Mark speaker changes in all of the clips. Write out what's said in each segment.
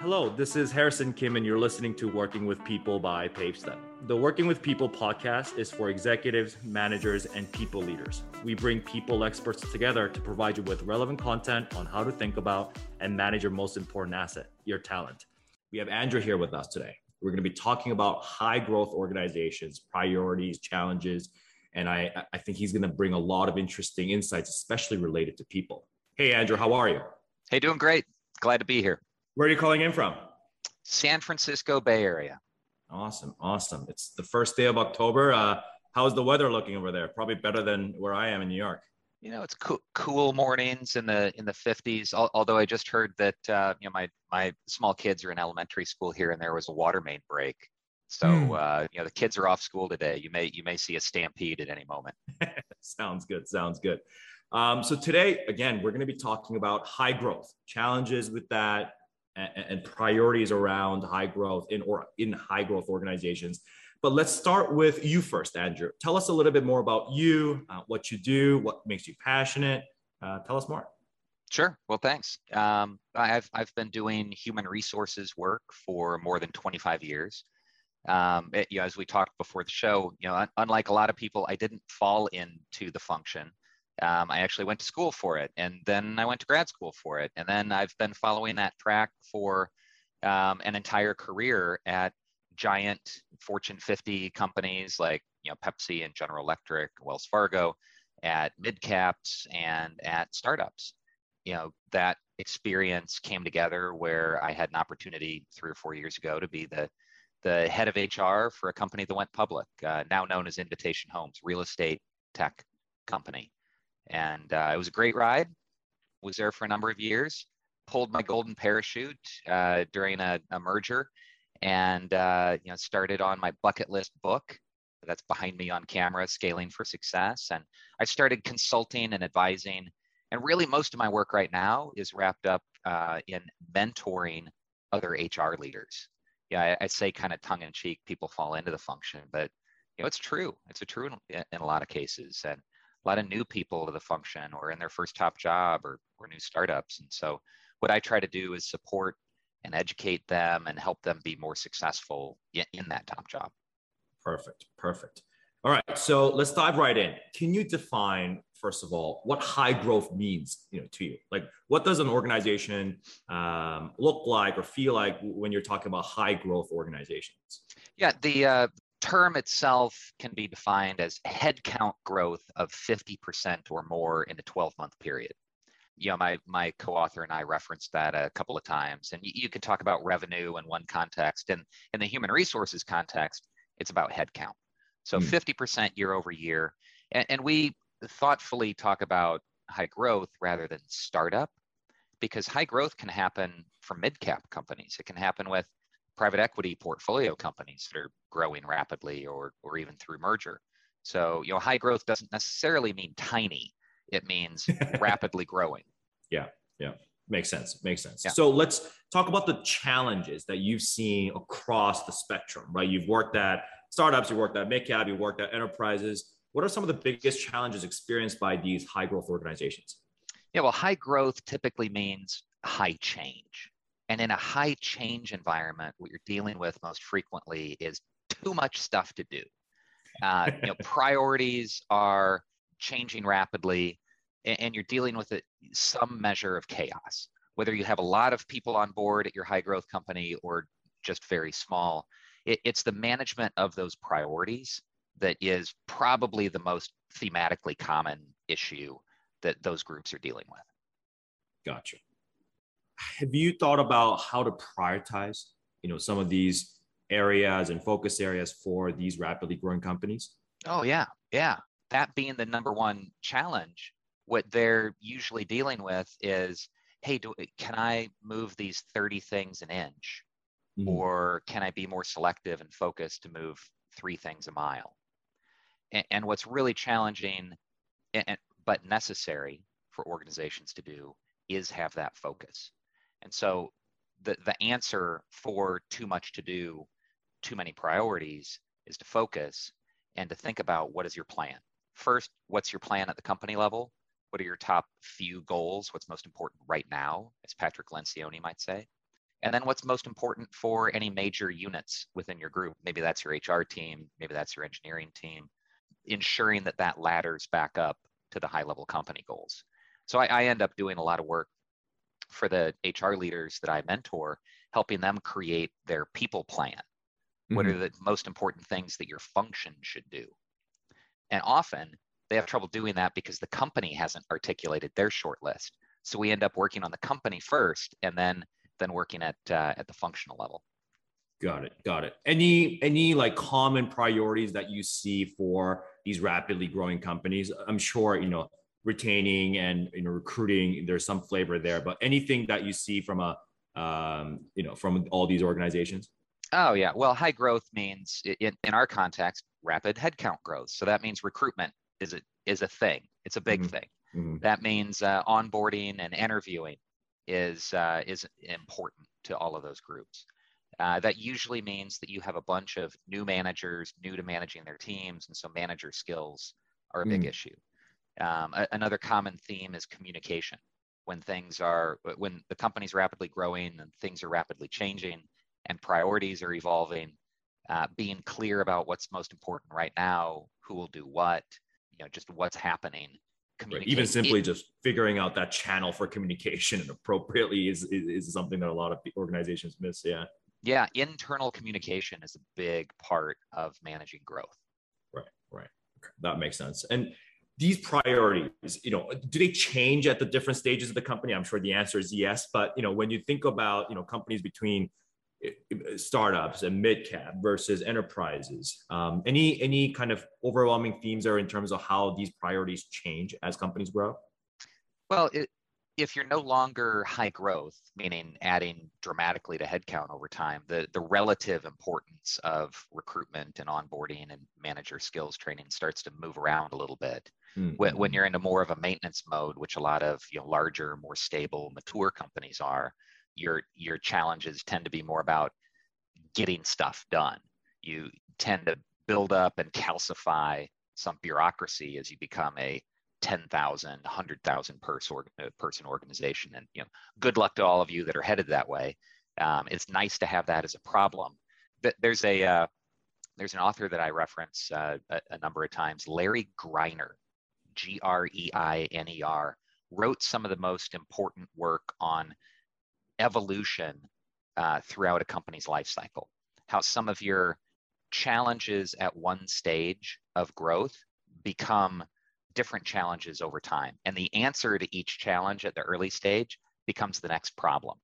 Speaker 1: Hello, this is Harrison Kim, and you're listening to Working with People by PaveStep. The Working with People podcast is for executives, managers, and people leaders. We bring people experts together to provide you with relevant content on how to think about and manage your most important asset, your talent. We have Andrew here with us today. We're going to be talking about high growth organizations, priorities, challenges, and I, I think he's going to bring a lot of interesting insights, especially related to people. Hey, Andrew, how are you?
Speaker 2: Hey, doing great. Glad to be here.
Speaker 1: Where are you calling in from?
Speaker 2: San Francisco Bay Area.
Speaker 1: Awesome, awesome. It's the first day of October. Uh, how's the weather looking over there? Probably better than where I am in New York.
Speaker 2: You know, it's cool, cool mornings in the in the 50s. Although I just heard that uh, you know my my small kids are in elementary school here, and there was a water main break. So mm. uh, you know the kids are off school today. You may you may see a stampede at any moment.
Speaker 1: sounds good. Sounds good. Um, so today, again, we're going to be talking about high growth challenges with that, and, and priorities around high growth in or in high growth organizations. But let's start with you first, Andrew. Tell us a little bit more about you, uh, what you do, what makes you passionate. Uh, tell us more.
Speaker 2: Sure. Well, thanks. Um, I've I've been doing human resources work for more than 25 years. Um, it, you know, as we talked before the show, you know, un- unlike a lot of people, I didn't fall into the function. Um, I actually went to school for it, and then I went to grad school for it, and then I've been following that track for um, an entire career at giant Fortune 50 companies like you know Pepsi and General Electric, Wells Fargo, at mid caps and at startups. You know that experience came together where I had an opportunity three or four years ago to be the the head of HR for a company that went public, uh, now known as Invitation Homes, real estate tech company. And uh, it was a great ride. Was there for a number of years. Pulled my golden parachute uh, during a, a, merger, and uh, you know started on my bucket list book. That's behind me on camera, scaling for success. And I started consulting and advising. And really, most of my work right now is wrapped up uh, in mentoring other HR leaders. Yeah, I, I say kind of tongue in cheek, people fall into the function, but you know it's true. It's a true in, in a lot of cases. And a lot of new people to the function or in their first top job or, or new startups. And so what I try to do is support and educate them and help them be more successful in, that top job.
Speaker 1: Perfect. Perfect. All right. So let's dive right in. Can you define, first of all, what high growth means, you know, to you? Like, what does an organization um, look like or feel like when you're talking about high growth organizations?
Speaker 2: Yeah, the uh, term itself can be defined as headcount growth of 50% or more in a 12 month period. You know, my, my co-author and I referenced that a couple of times, and you, you can talk about revenue in one context, and in the human resources context, it's about headcount. So mm. 50% year over year, and, and we thoughtfully talk about high growth rather than startup, because high growth can happen for mid-cap companies. It can happen with private equity portfolio companies that are growing rapidly or, or even through merger. So, you know, high growth doesn't necessarily mean tiny. It means rapidly growing.
Speaker 1: Yeah. Yeah. Makes sense. Makes sense. Yeah. So let's talk about the challenges that you've seen across the spectrum, right? You've worked at startups, you worked at mid-cap, you worked at enterprises. What are some of the biggest challenges experienced by these high growth organizations?
Speaker 2: Yeah, well, high growth typically means high change. And in a high change environment, what you're dealing with most frequently is too much stuff to do. Uh, you know, priorities are changing rapidly, and, you're dealing with it, some measure of chaos. Whether you have a lot of people on board at your high growth company or just very small, it, it's the management of those priorities that is probably the most thematically common issue that those groups are dealing with.
Speaker 1: Gotcha have you thought about how to prioritize you know some of these areas and focus areas for these rapidly growing companies
Speaker 2: oh yeah yeah that being the number one challenge what they're usually dealing with is hey do, can i move these 30 things an inch mm-hmm. or can i be more selective and focused to move three things a mile and, and what's really challenging and, but necessary for organizations to do is have that focus and so the, the answer for too much to do, too many priorities is to focus. and to think about what is your plan. First, what's your plan at the company level? What are your top few goals? What's most important right now, as Patrick Lencioni might say? And then what's most important for any major units within your group? Maybe that's your HR team, maybe that's your engineering team, ensuring that that ladders back up to the high level company goals. So I, I end up doing a lot of work for the HR leaders that I mentor, helping them create their people plan. Mm-hmm. What are mm-hmm. the most important things that your function should do? And often they have trouble doing that because the company hasn't articulated their short list. So we end up working on the company first and then then working at uh, at the functional level.
Speaker 1: Got it. Got it. Any any like common priorities that you see for these rapidly growing companies? I'm sure you know retaining and you know recruiting. There's some flavor there, but anything that you see from a um, you know from all these organizations?
Speaker 2: Oh yeah. Well, high growth means in, in our context, rapid headcount growth. So that means recruitment is a is a thing. It's a big mm-hmm. thing. Mm-hmm. That means uh, onboarding and interviewing is uh, is important to all of those groups. Uh, that usually means that you have a bunch of new managers, new to managing their teams, and so manager skills are a big mm. issue. Um, a- another common theme is communication. When things are, when the company's rapidly growing and things are rapidly changing, and priorities are evolving, uh, being clear about what's most important right now, who will do what, you know, just what's happening.
Speaker 1: Right. Even simply just figuring out that channel for communication and appropriately is, is, is something that a lot of organizations miss. Yeah
Speaker 2: yeah, internal communication is a big part of managing growth.
Speaker 1: Right, right. Okay. That makes sense. And these priorities, you know, do they change at the different stages of the company? I'm sure the answer is yes. But you know, when you think about you know companies between startups and mid cap versus enterprises, um, any any kind of overwhelming themes are in terms of how these priorities change as companies grow?
Speaker 2: Well, it, if you're no longer high growth, meaning adding dramatically to headcount over time, the, the relative importance of recruitment and onboarding and manager skills training starts to move around a little bit. Mm-hmm. When, when you're into more of a maintenance mode, which a lot of you know larger, more stable, mature companies are, your your challenges tend to be more about getting stuff done. You tend to build up and calcify some bureaucracy as you become a 10,000, 100,000 person, uh, person organization. And you know, good luck to all of you that are headed that way. Um, it's nice to have that as a problem. But there's a uh, there's an author that I reference uh, a, a, number of times, Larry Greiner, G R E I N E R, wrote some of the most important work on evolution uh, throughout a company's life cycle. How some of your challenges at one stage of growth become different challenges over time. And the answer to each challenge at the early stage becomes the next problem.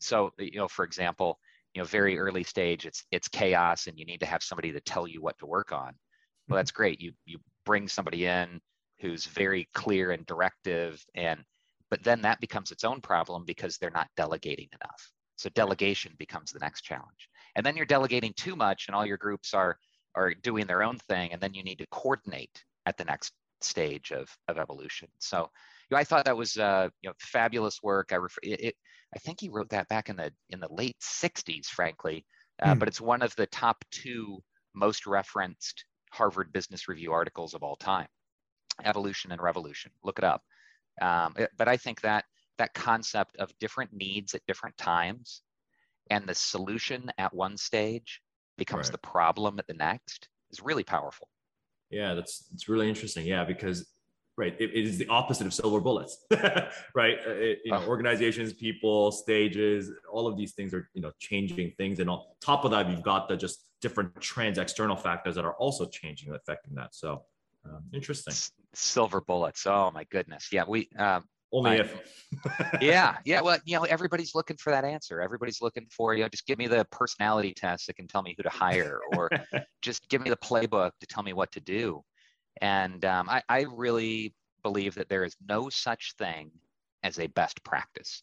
Speaker 2: So, you know, for example, you know, very early stage, it's it's chaos, and you need to have somebody to tell you what to work on. Well, that's great. You you bring somebody in who's very clear and directive, and but then that becomes its own problem because they're not delegating enough. So delegation becomes the next challenge. And then you're delegating too much, and all your groups are are doing their own thing, and then you need to coordinate at the next stage of, of evolution. So you know, I thought that was uh, you know fabulous work. I refer, it, it, I think he wrote that back in the in the late '60s, frankly. Uh, mm. But it's one of the top two most referenced Harvard Business Review articles of all time. Evolution and Revolution. Look it up. Um, but I think that that concept of different needs at different times and the solution at one stage becomes right. the problem at the next is really powerful.
Speaker 1: Yeah, that's it's really interesting. Yeah, because right, it, it is the opposite of silver bullets, right? Uh, it, you know, oh. organizations, people, stages, all of these things are you know changing things, and on top of that, you've got the just different trends, external factors that are also changing and affecting that. So um, interesting.
Speaker 2: Silver bullets. Oh my goodness. Yeah, we um,
Speaker 1: only if.
Speaker 2: yeah, yeah. Well, you know, everybody's looking for that answer. Everybody's looking for you know, just give me the personality test that can tell me who to hire, or just give me the playbook to tell me what to do. And um, I, I really believe that there is no such thing as a best practice.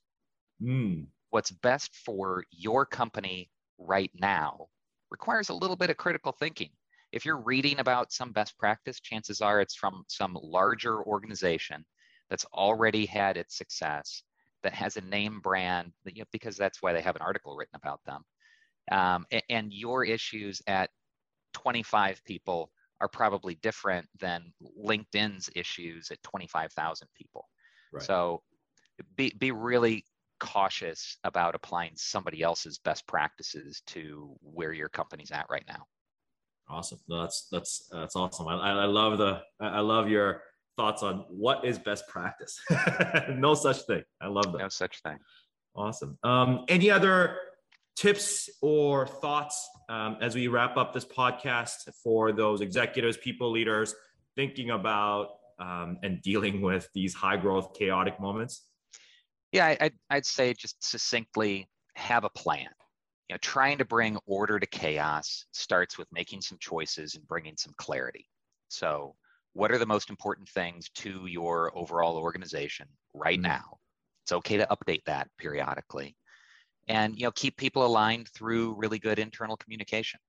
Speaker 2: Mm. What's best for your company right now requires a little bit of critical thinking. If you're reading about some best practice, chances are it's from some larger organization that's already had its success, that has a name brand, you know, because that's why they have an article written about them. Um, and, and your issues at 25 people are probably different than LinkedIn's issues at 25,000 people. Right. So be, be really cautious about applying somebody else's best practices to where your company's at right now.
Speaker 1: Awesome. No, that's, that's, that's awesome. I, I love the, I love your thoughts on what is best practice. no such thing. I love that.
Speaker 2: No such thing.
Speaker 1: Awesome. Um, any other tips or thoughts um, as we wrap up this podcast for those executives, people leaders thinking about um, and dealing with these high growth, chaotic moments?
Speaker 2: Yeah, I'd, I'd say just succinctly have a plan. You know, trying to bring order to chaos starts with making some choices and bringing some clarity. So, what are the most important things to your overall organization right mm-hmm. now? It's okay to update that periodically and you know keep people aligned through really good internal communication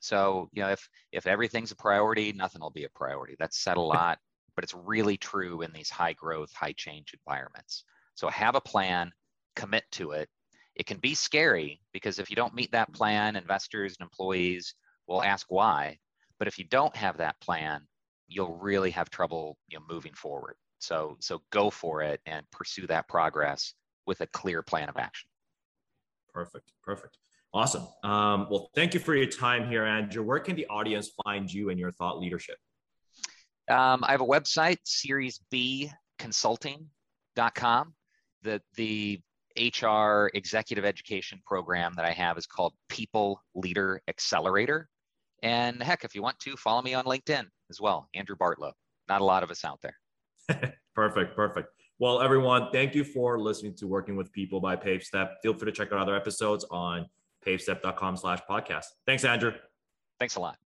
Speaker 2: so you know if if everything's a priority nothing will be a priority that's said a lot but it's really true in these high growth high change environments so have a plan commit to it it can be scary because if you don't meet that plan investors and employees will ask why but if you don't have that plan you'll really have trouble you know moving forward so so go for it and pursue that progress with a clear plan of action
Speaker 1: Perfect. Perfect. Awesome. Um, well, thank you for your time here, Andrew. Where can the audience find you and your thought leadership?
Speaker 2: Um, I have a website, seriesbconsulting.com. The, the HR executive education program that I have is called People Leader Accelerator. And heck, if you want to, follow me on LinkedIn as well, Andrew Bartlow. Not a lot of us out there.
Speaker 1: perfect. Perfect. Well, everyone, thank you for listening to Working with People by PaveStep. Feel free to check out other episodes on pavestep.com slash podcast. Thanks, Andrew.
Speaker 2: Thanks a lot.